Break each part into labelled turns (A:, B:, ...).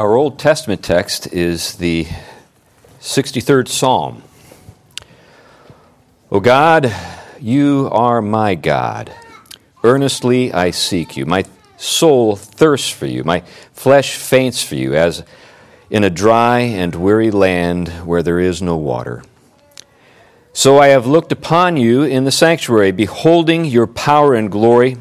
A: Our Old Testament text is the 63rd Psalm. O God, you are my God. Earnestly I seek you. My soul thirsts for you. My flesh faints for you, as in a dry and weary land where there is no water. So I have looked upon you in the sanctuary, beholding your power and glory.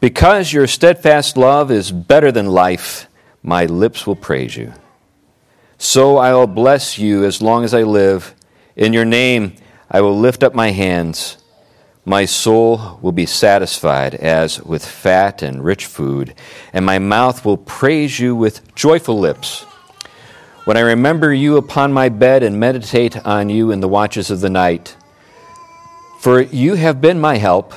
A: Because your steadfast love is better than life, my lips will praise you. So I will bless you as long as I live. In your name I will lift up my hands. My soul will be satisfied as with fat and rich food, and my mouth will praise you with joyful lips. When I remember you upon my bed and meditate on you in the watches of the night, for you have been my help,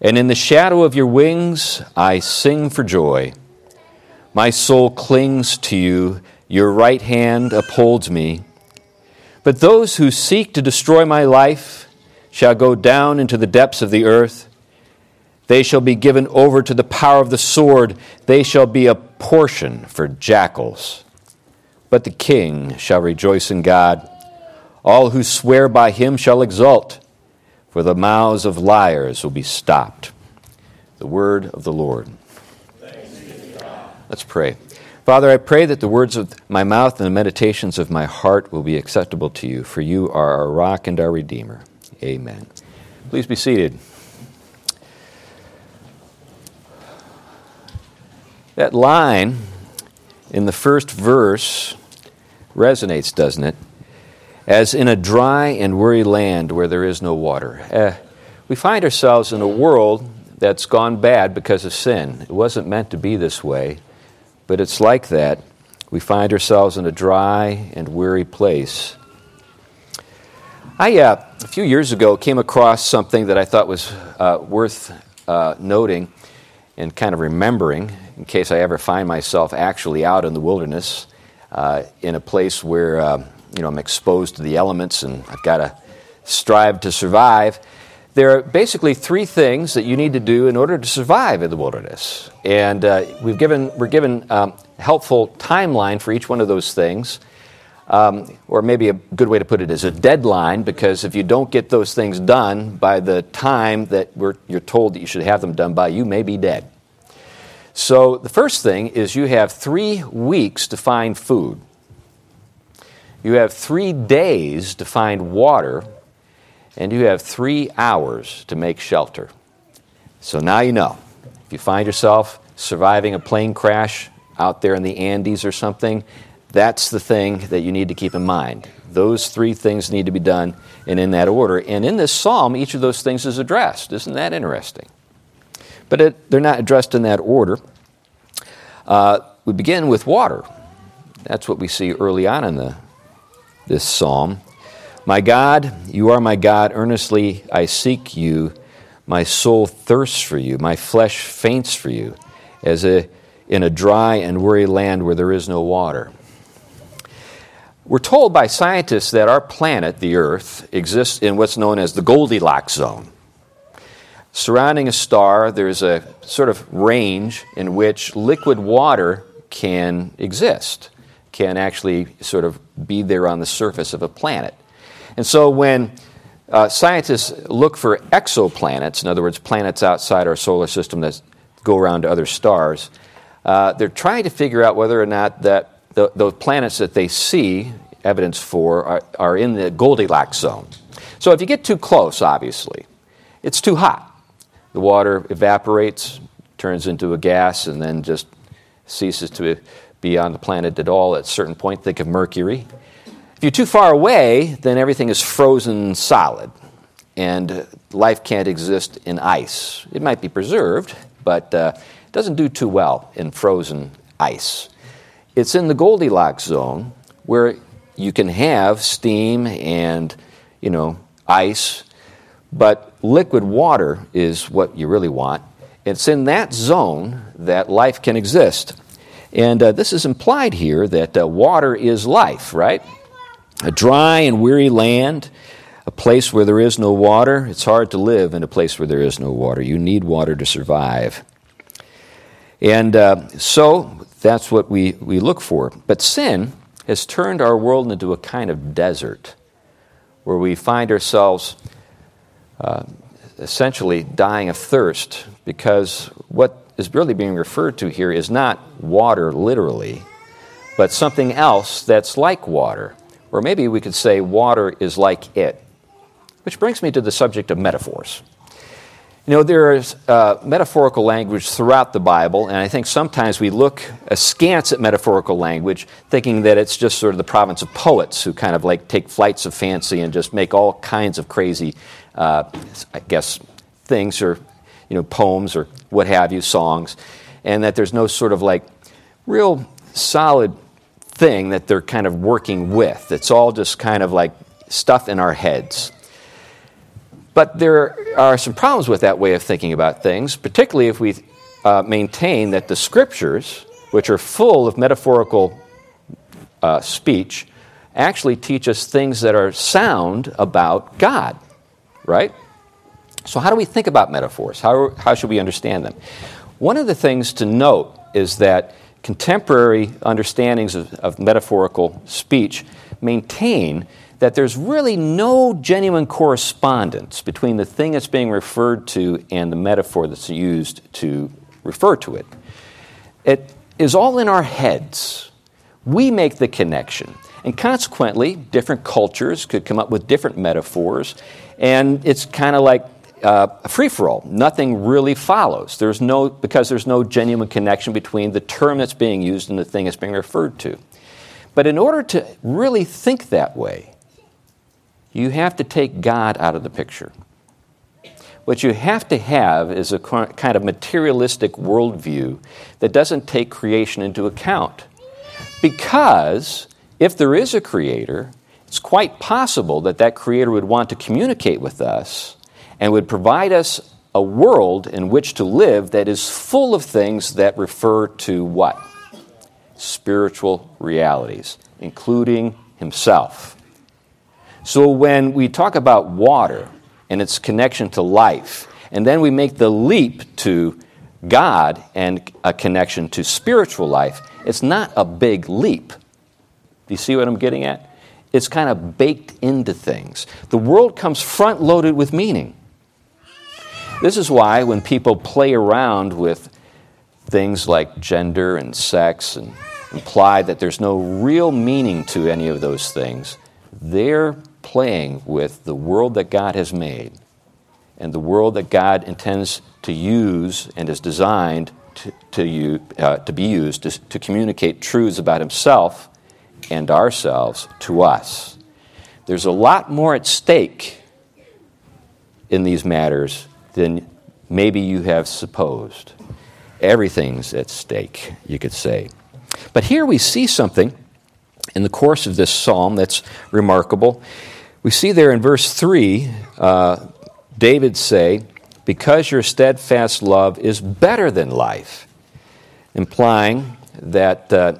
A: and in the shadow of your wings I sing for joy. My soul clings to you, your right hand upholds me. But those who seek to destroy my life shall go down into the depths of the earth. They shall be given over to the power of the sword. They shall be a portion for jackals. But the king shall rejoice in God. All who swear by him shall exult, for the mouths of liars will be stopped. The word of the Lord. Let's pray. Father, I pray that the words of my mouth and the meditations of my heart will be acceptable to you, for you are our rock and our redeemer. Amen. Please be seated. That line in the first verse resonates, doesn't it? As in a dry and weary land where there is no water. Uh, we find ourselves in a world that's gone bad because of sin. It wasn't meant to be this way but it's like that. We find ourselves in a dry and weary place. I, uh, a few years ago, came across something that I thought was uh, worth uh, noting and kind of remembering in case I ever find myself actually out in the wilderness uh, in a place where uh, you know, I'm exposed to the elements and I've got to strive to survive there are basically three things that you need to do in order to survive in the wilderness. And uh, we've given, we're given um, helpful timeline for each one of those things. Um, or maybe a good way to put it is a deadline, because if you don't get those things done by the time that you're told that you should have them done by, you may be dead. So the first thing is you have three weeks to find food. You have three days to find water and you have three hours to make shelter. So now you know. If you find yourself surviving a plane crash out there in the Andes or something, that's the thing that you need to keep in mind. Those three things need to be done, and in that order. And in this psalm, each of those things is addressed. Isn't that interesting? But it, they're not addressed in that order. Uh, we begin with water. That's what we see early on in the, this psalm. My God, you are my God. Earnestly I seek you. My soul thirsts for you. My flesh faints for you, as a, in a dry and weary land where there is no water. We're told by scientists that our planet, the Earth, exists in what's known as the Goldilocks zone. Surrounding a star, there's a sort of range in which liquid water can exist, can actually sort of be there on the surface of a planet. And so when uh, scientists look for exoplanets, in other words, planets outside our solar system that go around to other stars, uh, they're trying to figure out whether or not that the, those planets that they see evidence for are, are in the Goldilocks zone. So if you get too close, obviously, it's too hot. The water evaporates, turns into a gas, and then just ceases to be on the planet at all at a certain point. Think of Mercury. If you're too far away, then everything is frozen solid, and life can't exist in ice. It might be preserved, but uh, it doesn't do too well in frozen ice. It's in the Goldilocks zone where you can have steam and, you know, ice, but liquid water is what you really want. It's in that zone that life can exist. And uh, this is implied here that uh, water is life, right? A dry and weary land, a place where there is no water. It's hard to live in a place where there is no water. You need water to survive. And uh, so, that's what we, we look for. But sin has turned our world into a kind of desert where we find ourselves uh, essentially dying of thirst because what is really being referred to here is not water literally, but something else that's like water. Or maybe we could say water is like it. Which brings me to the subject of metaphors. You know, there is uh, metaphorical language throughout the Bible, and I think sometimes we look askance at metaphorical language, thinking that it's just sort of the province of poets who kind of like take flights of fancy and just make all kinds of crazy, uh, I guess, things or, you know, poems or what have you, songs, and that there's no sort of like real solid thing that they're kind of working with. It's all just kind of like stuff in our heads. But there are some problems with that way of thinking about things, particularly if we uh, maintain that the scriptures, which are full of metaphorical uh, speech, actually teach us things that are sound about God, right? So, how do we think about metaphors? How, how should we understand them? One of the things to note is that contemporary understandings of, of metaphorical speech maintain that there's really no genuine correspondence between the thing that's being referred to and the metaphor that's used to refer to it. It is all in our heads. We make the connection. And consequently, different cultures could come up with different metaphors, and it's kind of like uh, free for all. Nothing really follows. There's no, because there's no genuine connection between the term that's being used and the thing that's being referred to. But in order to really think that way, you have to take God out of the picture. What you have to have is a kind of materialistic worldview that doesn't take creation into account. Because if there is a creator, it's quite possible that that creator would want to communicate with us and would provide us a world in which to live that is full of things that refer to what? Spiritual realities, including Himself. So when we talk about water and its connection to life, and then we make the leap to God and a connection to spiritual life, it's not a big leap. Do you see what I'm getting at? It's kind of baked into things. The world comes front loaded with meaning. This is why when people play around with things like gender and sex and imply that there's no real meaning to any of those things, they're playing with the world that God has made and the world that God intends to use and is designed to, to, uh, to be used to, to communicate truths about Himself and ourselves to us. There's a lot more at stake in these matters than maybe you have supposed. Everything's at stake, you could say. But here we see something in the course of this psalm that's remarkable. We see there in verse 3, uh, David say, Because your steadfast love is better than life, implying that uh,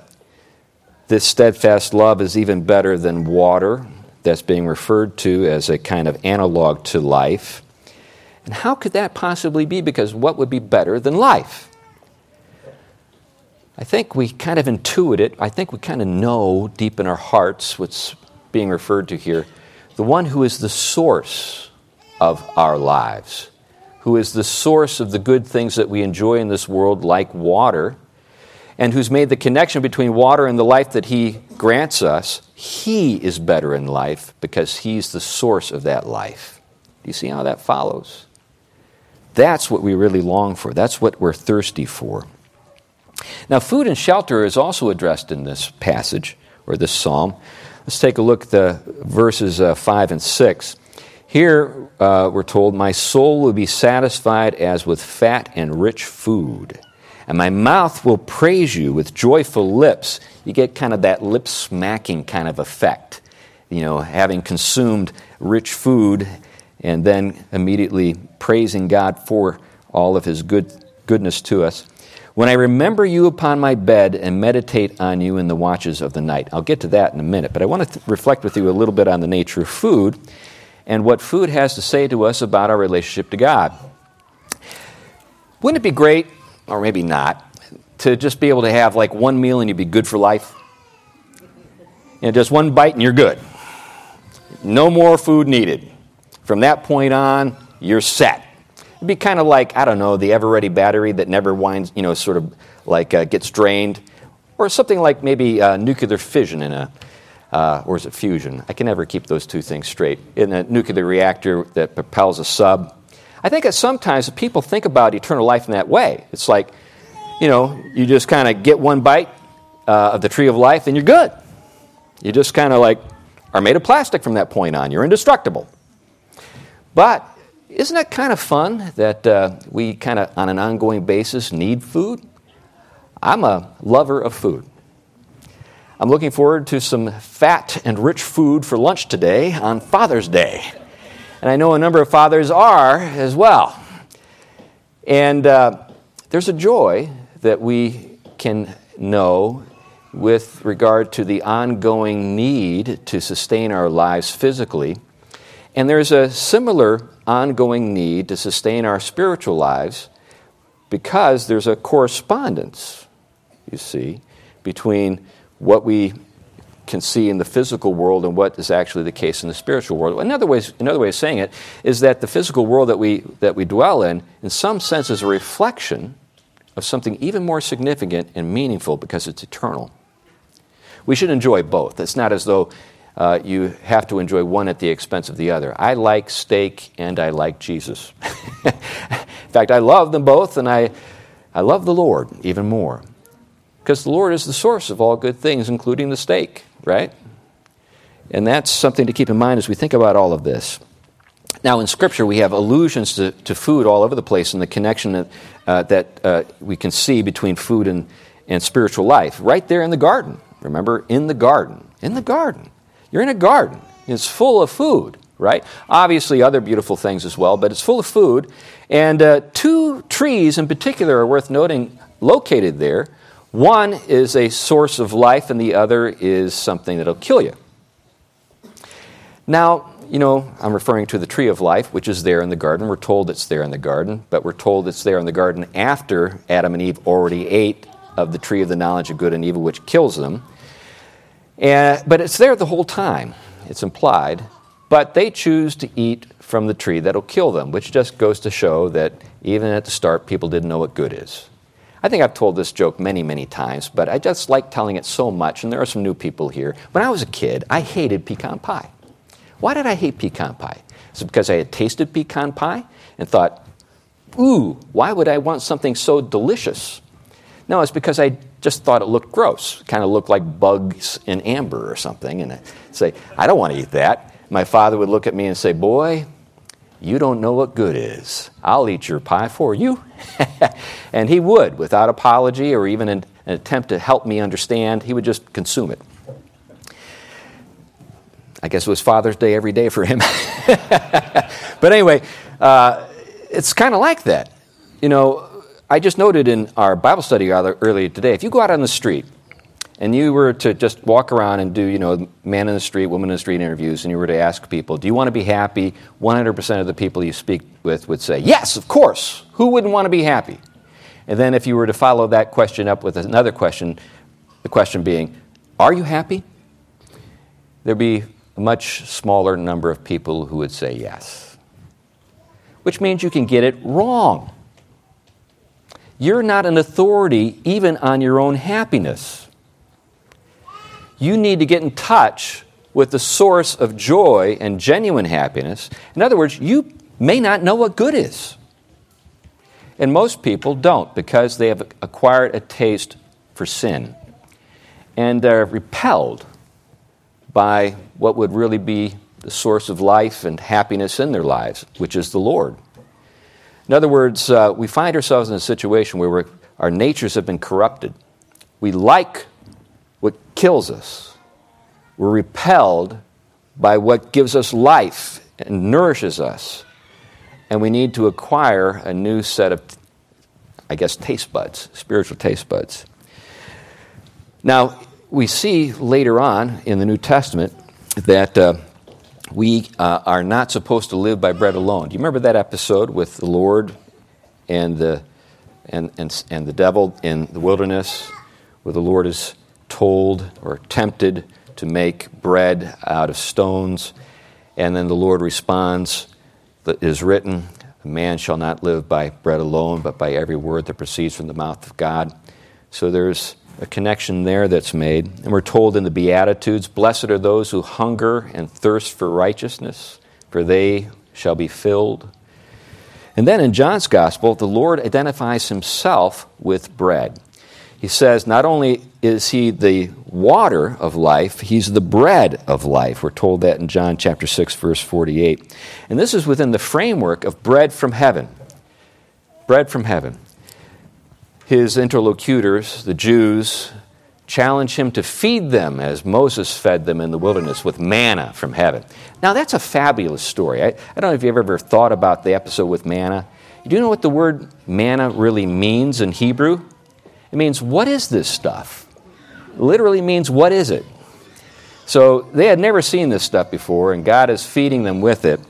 A: this steadfast love is even better than water that's being referred to as a kind of analog to life. And how could that possibly be? Because what would be better than life? I think we kind of intuit it. I think we kind of know deep in our hearts what's being referred to here. The one who is the source of our lives, who is the source of the good things that we enjoy in this world, like water, and who's made the connection between water and the life that he grants us, he is better in life because he's the source of that life. Do you see how that follows? That's what we really long for. That's what we're thirsty for. Now, food and shelter is also addressed in this passage or this psalm. Let's take a look at the verses uh, 5 and 6. Here uh, we're told, My soul will be satisfied as with fat and rich food, and my mouth will praise you with joyful lips. You get kind of that lip smacking kind of effect. You know, having consumed rich food and then immediately praising God for all of his good, goodness to us. When I remember you upon my bed and meditate on you in the watches of the night. I'll get to that in a minute, but I want to reflect with you a little bit on the nature of food and what food has to say to us about our relationship to God. Wouldn't it be great, or maybe not, to just be able to have like one meal and you'd be good for life? You know, just one bite and you're good. No more food needed. From that point on, you're set. It'd be kind of like, I don't know, the Eveready battery that never winds, you know, sort of like uh, gets drained. Or something like maybe uh, nuclear fission in a, uh, or is it fusion? I can never keep those two things straight. In a nuclear reactor that propels a sub. I think that sometimes people think about eternal life in that way. It's like, you know, you just kind of get one bite uh, of the tree of life and you're good. You just kind of like are made of plastic from that point on. You're indestructible. But isn't it kind of fun that uh, we kind of, on an ongoing basis, need food? I'm a lover of food. I'm looking forward to some fat and rich food for lunch today on Father's Day. And I know a number of fathers are as well. And uh, there's a joy that we can know with regard to the ongoing need to sustain our lives physically. And there's a similar ongoing need to sustain our spiritual lives because there's a correspondence, you see, between what we can see in the physical world and what is actually the case in the spiritual world. Another way, another way of saying it is that the physical world that we, that we dwell in, in some sense, is a reflection of something even more significant and meaningful because it's eternal. We should enjoy both. It's not as though uh, you have to enjoy one at the expense of the other. I like steak and I like Jesus. In fact, I love them both and I, I love the Lord even more. Because the Lord is the source of all good things, including the steak, right? And that's something to keep in mind as we think about all of this. Now, in Scripture, we have allusions to, to food all over the place and the connection that, uh, that uh, we can see between food and, and spiritual life. Right there in the garden. Remember, in the garden. In the garden. You're in a garden. It's full of food, right? Obviously, other beautiful things as well, but it's full of food. And uh, two trees in particular are worth noting located there. One is a source of life, and the other is something that'll kill you. Now, you know, I'm referring to the tree of life, which is there in the garden. We're told it's there in the garden, but we're told it's there in the garden after Adam and Eve already ate of the tree of the knowledge of good and evil, which kills them. And, but it's there the whole time, it's implied. But they choose to eat from the tree that'll kill them, which just goes to show that even at the start, people didn't know what good is. I think I've told this joke many, many times, but I just like telling it so much, and there are some new people here. When I was a kid, I hated pecan pie. Why did I hate pecan pie? Is it because I had tasted pecan pie and thought, ooh, why would I want something so delicious? No, it's because I just thought it looked gross. Kind of looked like bugs in amber or something. And I'd say, I don't want to eat that. My father would look at me and say, Boy, you don't know what good is. I'll eat your pie for you. and he would, without apology or even an, an, attempt to help me understand, he would just consume it. I guess it was Father's Day every day for him. but anyway, uh, it's kind of like that. You know, I just noted in our Bible study earlier today, if you go out on the street and you were to just walk around and do, you know, man in the street, woman in the street interviews, and you were to ask people, do you want to be happy? 100% of the people you speak with would say, yes, of course. Who wouldn't want to be happy? And then if you were to follow that question up with another question, the question being, are you happy? There'd be a much smaller number of people who would say yes. Which means you can get it wrong. You're not an authority even on your own happiness. You need to get in touch with the source of joy and genuine happiness. In other words, you may not know what good is. And most people don't because they have acquired a taste for sin and they're repelled by what would really be the source of life and happiness in their lives, which is the Lord. In other words, uh, we find ourselves in a situation where our natures have been corrupted. We like what kills us, we're repelled by what gives us life and nourishes us. And we need to acquire a new set of, I guess, taste buds, spiritual taste buds. Now, we see later on in the New Testament that uh, we uh, are not supposed to live by bread alone. Do you remember that episode with the Lord and the and, and, and the devil in the wilderness, where the Lord is told or tempted to make bread out of stones. And then the Lord responds, that is written, Man shall not live by bread alone, but by every word that proceeds from the mouth of God. So there's a connection there that's made. And we're told in the Beatitudes Blessed are those who hunger and thirst for righteousness, for they shall be filled. And then in John's Gospel, the Lord identifies himself with bread. He says, Not only is he the water of life, he's the bread of life. We're told that in John chapter 6, verse 48. And this is within the framework of bread from heaven. Bread from heaven. His interlocutors, the Jews, challenge him to feed them as Moses fed them in the wilderness with manna from heaven. Now, that's a fabulous story. I, I don't know if you've ever thought about the episode with manna. Do you know what the word manna really means in Hebrew? It means, what is this stuff? It literally means, what is it? So they had never seen this stuff before, and God is feeding them with it.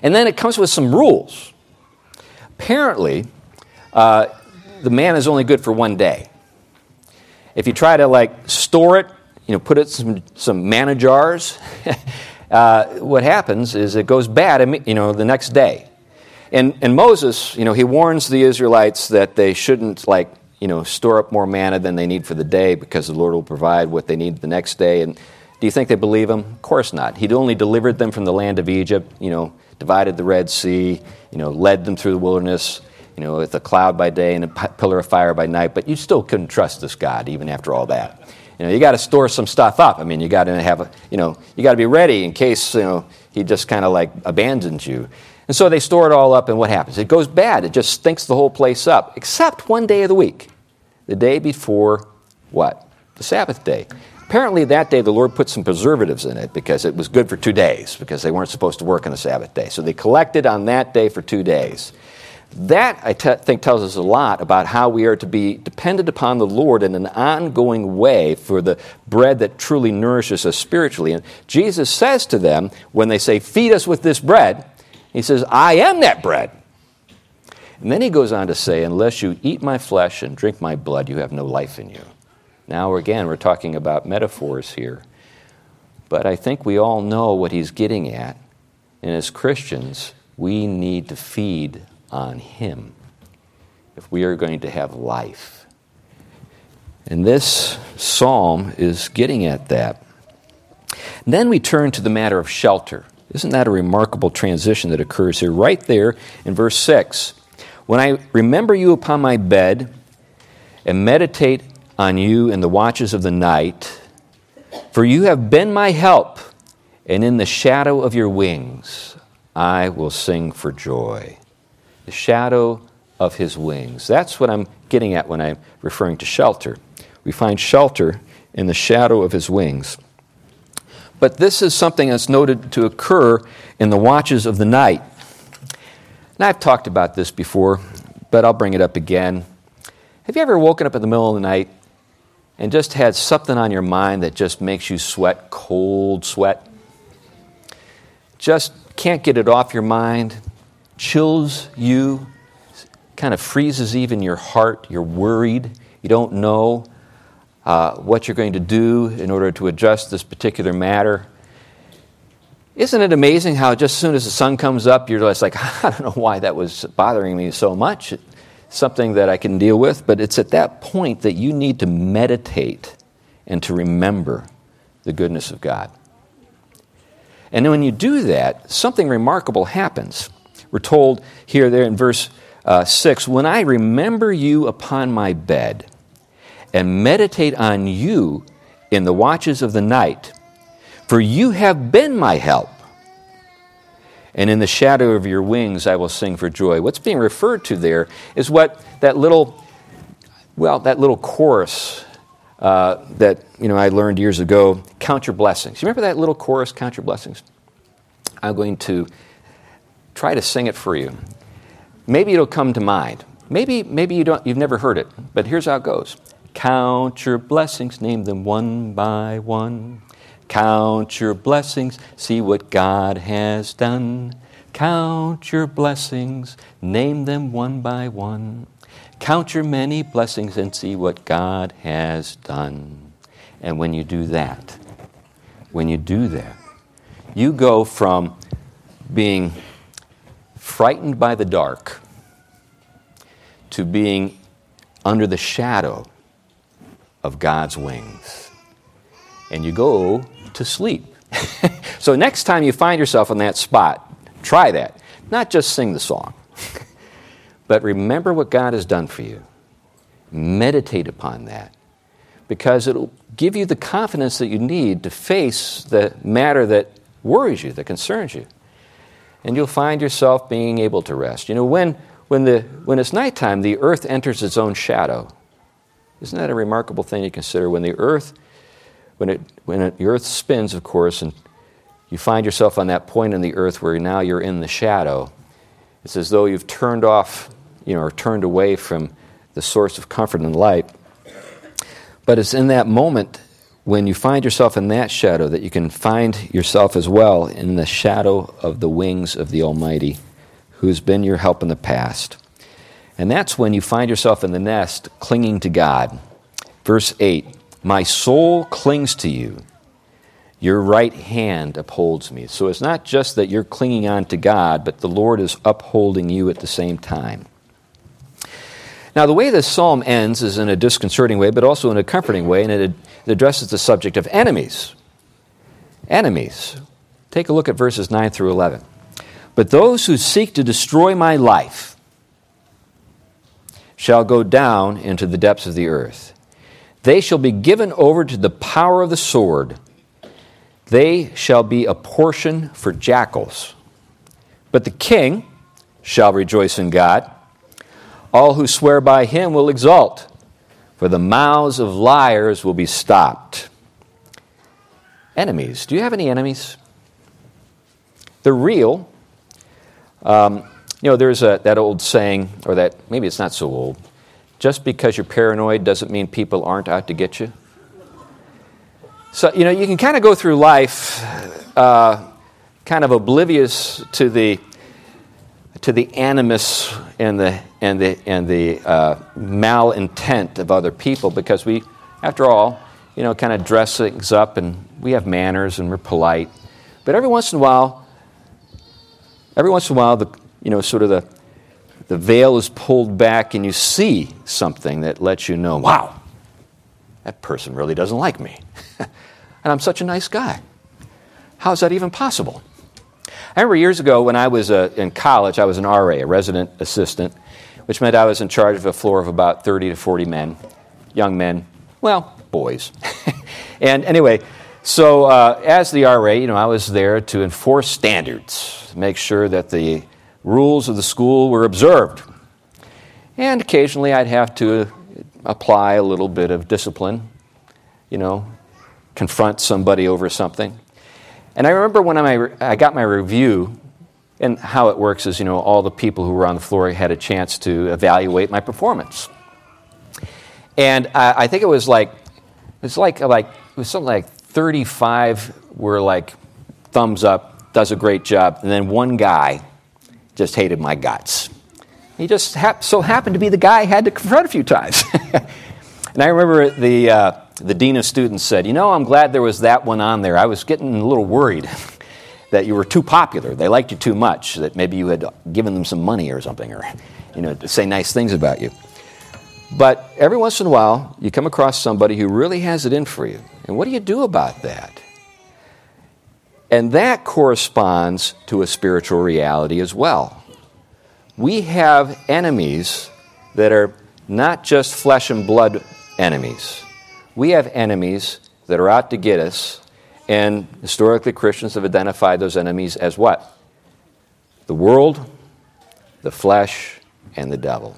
A: And then it comes with some rules. Apparently, uh, the manna is only good for one day. If you try to like store it, you know, put it in some, some manna jars, uh, what happens is it goes bad, you know, the next day. And, and Moses, you know, he warns the Israelites that they shouldn't like you know, store up more manna than they need for the day because the Lord will provide what they need the next day. And do you think they believe him? Of course not. He'd only delivered them from the land of Egypt, you know, divided the Red Sea, you know, led them through the wilderness, you know, with a cloud by day and a pillar of fire by night. But you still couldn't trust this God even after all that. You know, you got to store some stuff up. I mean, you got to have a, you know, you got to be ready in case, you know, he just kind of like abandons you. And so they store it all up, and what happens? It goes bad. It just stinks the whole place up, except one day of the week the day before what? The Sabbath day. Apparently, that day the Lord put some preservatives in it because it was good for two days because they weren't supposed to work on the Sabbath day. So they collected on that day for two days. That, I t- think, tells us a lot about how we are to be dependent upon the Lord in an ongoing way for the bread that truly nourishes us spiritually. And Jesus says to them, when they say, Feed us with this bread, He says, I am that bread. And then he goes on to say, Unless you eat my flesh and drink my blood, you have no life in you. Now, again, we're talking about metaphors here. But I think we all know what he's getting at. And as Christians, we need to feed on him if we are going to have life. And this psalm is getting at that. And then we turn to the matter of shelter. Isn't that a remarkable transition that occurs here? Right there in verse 6. When I remember you upon my bed and meditate on you in the watches of the night, for you have been my help, and in the shadow of your wings I will sing for joy. The shadow of his wings. That's what I'm getting at when I'm referring to shelter. We find shelter in the shadow of his wings. But this is something that's noted to occur in the watches of the night. And I've talked about this before, but I'll bring it up again. Have you ever woken up in the middle of the night and just had something on your mind that just makes you sweat, cold sweat? Just can't get it off your mind, chills you, kind of freezes even your heart. You're worried. You don't know uh, what you're going to do in order to address this particular matter. Isn't it amazing how just as soon as the sun comes up, you're just like, I don't know why that was bothering me so much. It's something that I can deal with, but it's at that point that you need to meditate and to remember the goodness of God. And when you do that, something remarkable happens. We're told here, there in verse uh, 6 When I remember you upon my bed and meditate on you in the watches of the night, for you have been my help. And in the shadow of your wings I will sing for joy. What's being referred to there is what that little, well, that little chorus uh, that you know I learned years ago. Count your blessings. You remember that little chorus? Count your blessings. I'm going to try to sing it for you. Maybe it'll come to mind. Maybe maybe you don't. You've never heard it, but here's how it goes. Count your blessings, name them one by one. Count your blessings, see what God has done. Count your blessings, name them one by one. Count your many blessings and see what God has done. And when you do that, when you do that, you go from being frightened by the dark to being under the shadow of God's wings. And you go to sleep. so, next time you find yourself in that spot, try that. Not just sing the song, but remember what God has done for you. Meditate upon that because it'll give you the confidence that you need to face the matter that worries you, that concerns you. And you'll find yourself being able to rest. You know, when, when, the, when it's nighttime, the earth enters its own shadow. Isn't that a remarkable thing to consider? When the earth, when, it, when it, the earth spins, of course, and you find yourself on that point in the earth where now you're in the shadow, it's as though you've turned off, you know, or turned away from the source of comfort and light. But it's in that moment when you find yourself in that shadow that you can find yourself as well in the shadow of the wings of the Almighty, who's been your help in the past. And that's when you find yourself in the nest clinging to God. Verse 8 My soul clings to you. Your right hand upholds me. So it's not just that you're clinging on to God, but the Lord is upholding you at the same time. Now, the way this psalm ends is in a disconcerting way, but also in a comforting way, and it addresses the subject of enemies. Enemies. Take a look at verses 9 through 11. But those who seek to destroy my life shall go down into the depths of the earth. They shall be given over to the power of the sword. They shall be a portion for jackals. But the king shall rejoice in God. All who swear by him will exult, for the mouths of liars will be stopped. Enemies. Do you have any enemies? They're real. Um, you know, there's a, that old saying, or that maybe it's not so old just because you're paranoid doesn't mean people aren't out to get you. So, you know, you can kind of go through life uh, kind of oblivious to the to the animus and the and the and the uh, malintent of other people because we, after all, you know, kind of dress things up and we have manners and we're polite. But every once in a while, every once in a while, the you know, sort of the the veil is pulled back and you see something that lets you know, wow, that person really doesn't like me, and I'm such a nice guy. How's that even possible? I remember years ago when I was uh, in college, I was an RA, a resident assistant, which meant I was in charge of a floor of about 30 to 40 men, young men, well, boys. and anyway, so uh, as the RA, you know, I was there to enforce standards, make sure that the rules of the school were observed. And occasionally I'd have to apply a little bit of discipline, you know, confront somebody over something. And I remember when I, got my review, and how it works is, you know, all the people who were on the floor had a chance to evaluate my performance. And I, I think it was like, it was like, like, it was something like 35 were like, thumbs up, does a great job. And then one guy just hated my guts. He just so happened to be the guy I had to confront a few times. and I remember the, uh, the dean of students said, You know, I'm glad there was that one on there. I was getting a little worried that you were too popular. They liked you too much, that maybe you had given them some money or something, or, you know, to say nice things about you. But every once in a while, you come across somebody who really has it in for you. And what do you do about that? And that corresponds to a spiritual reality as well. We have enemies that are not just flesh and blood enemies we have enemies that are out to get us, and historically Christians have identified those enemies as what? The world, the flesh, and the devil.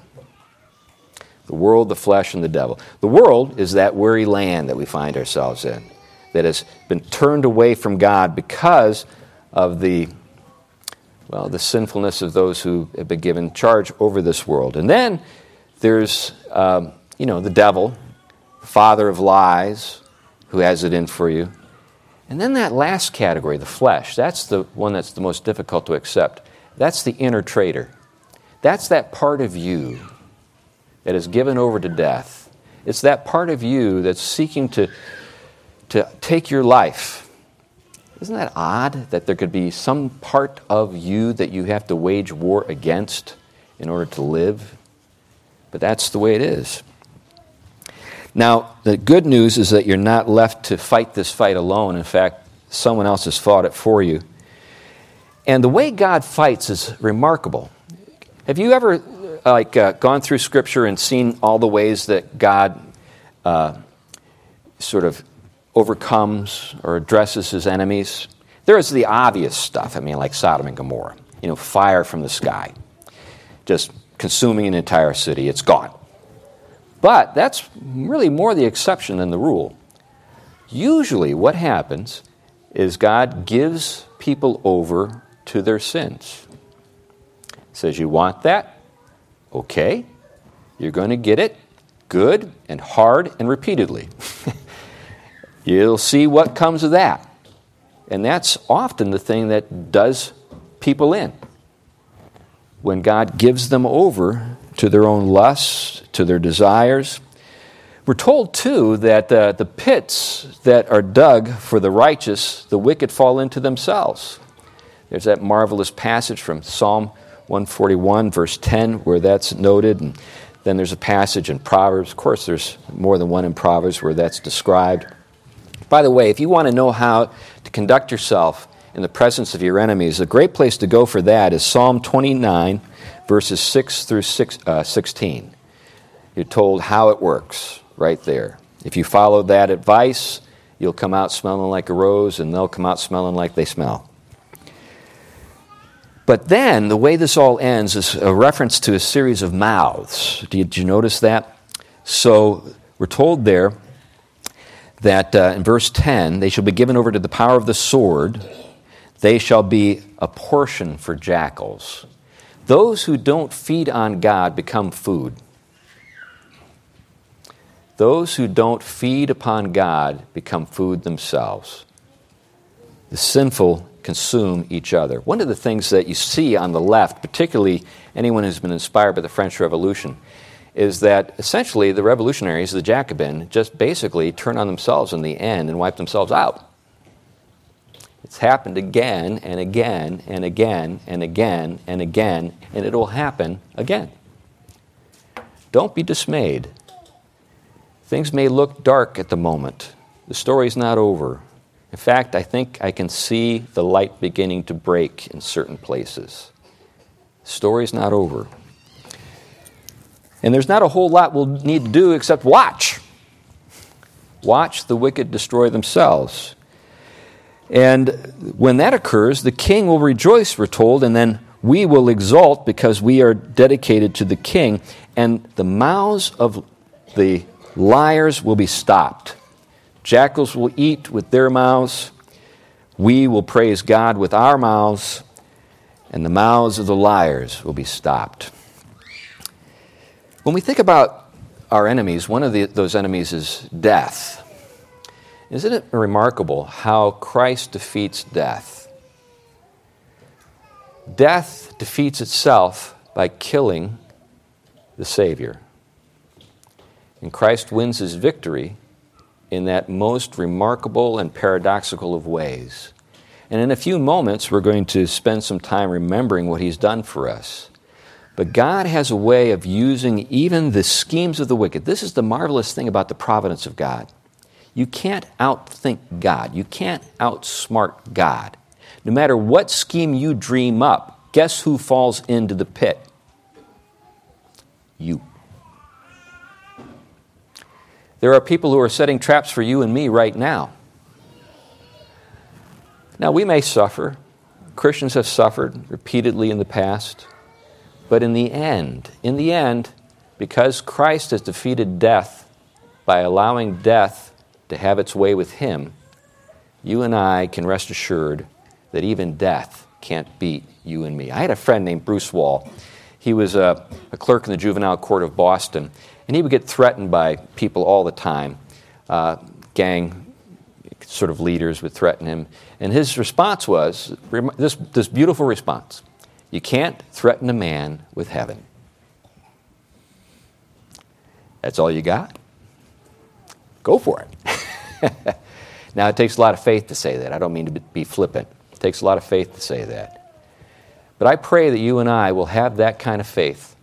A: The world, the flesh, and the devil. The world is that weary land that we find ourselves in, that has been turned away from God because of the well, the sinfulness of those who have been given charge over this world. And then there's, um, you know, the devil, father of lies, who has it in for you. And then that last category, the flesh, that's the one that's the most difficult to accept. That's the inner traitor. That's that part of you that is given over to death. It's that part of you that's seeking to, to take your life. Isn't that odd that there could be some part of you that you have to wage war against in order to live? But that's the way it is. Now, the good news is that you're not left to fight this fight alone. In fact, someone else has fought it for you. And the way God fights is remarkable. Have you ever like uh, gone through Scripture and seen all the ways that God uh, sort of overcomes or addresses his enemies? There is the obvious stuff. I mean, like Sodom and Gomorrah. You know, fire from the sky, just consuming an entire city. It's gone. But that's really more the exception than the rule. Usually, what happens is God gives people over to their sins. Says, You want that? Okay. You're going to get it good and hard and repeatedly. You'll see what comes of that. And that's often the thing that does people in. When God gives them over to their own lusts, to their desires. We're told, too, that uh, the pits that are dug for the righteous, the wicked fall into themselves. There's that marvelous passage from Psalm 141, verse 10, where that's noted. And then there's a passage in Proverbs. Of course, there's more than one in Proverbs where that's described. By the way, if you want to know how to conduct yourself in the presence of your enemies, a great place to go for that is Psalm 29 verses 6 through six, uh, 16. You're told how it works right there. If you follow that advice, you'll come out smelling like a rose, and they'll come out smelling like they smell. But then, the way this all ends is a reference to a series of mouths. Did you notice that? So, we're told there that uh, in verse 10, they shall be given over to the power of the sword, they shall be a portion for jackals. Those who don't feed on God become food. Those who don't feed upon God become food themselves. The sinful consume each other. One of the things that you see on the left, particularly anyone who's been inspired by the French Revolution, is that essentially the revolutionaries, the Jacobin, just basically turn on themselves in the end and wipe themselves out. It's happened again and again and again and again and again, and it will happen again. Don't be dismayed. Things may look dark at the moment. The story's not over. In fact, I think I can see the light beginning to break in certain places. The story's not over. And there's not a whole lot we'll need to do except watch. Watch the wicked destroy themselves. And when that occurs, the king will rejoice, we're told, and then we will exult because we are dedicated to the king, and the mouths of the liars will be stopped. Jackals will eat with their mouths. We will praise God with our mouths, and the mouths of the liars will be stopped. When we think about our enemies, one of the, those enemies is death. Isn't it remarkable how Christ defeats death? Death defeats itself by killing the Savior. And Christ wins his victory in that most remarkable and paradoxical of ways. And in a few moments, we're going to spend some time remembering what he's done for us. But God has a way of using even the schemes of the wicked. This is the marvelous thing about the providence of God. You can't outthink God. You can't outsmart God. No matter what scheme you dream up, guess who falls into the pit? You. There are people who are setting traps for you and me right now. Now, we may suffer. Christians have suffered repeatedly in the past. But in the end, in the end, because Christ has defeated death by allowing death to have its way with Him, you and I can rest assured that even death can't beat you and me. I had a friend named Bruce Wall. He was a, a clerk in the juvenile court of Boston, and he would get threatened by people all the time. Uh, gang sort of leaders would threaten him. And his response was this, this beautiful response You can't threaten a man with heaven. That's all you got? Go for it. now, it takes a lot of faith to say that. I don't mean to be flippant. It takes a lot of faith to say that. But I pray that you and I will have that kind of faith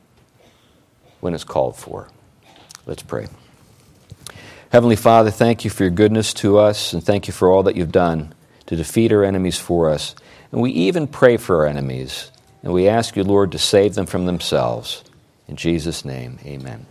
A: when it's called for. Let's pray. Heavenly Father, thank you for your goodness to us, and thank you for all that you've done to defeat our enemies for us. And we even pray for our enemies, and we ask you, Lord, to save them from themselves. In Jesus' name, amen.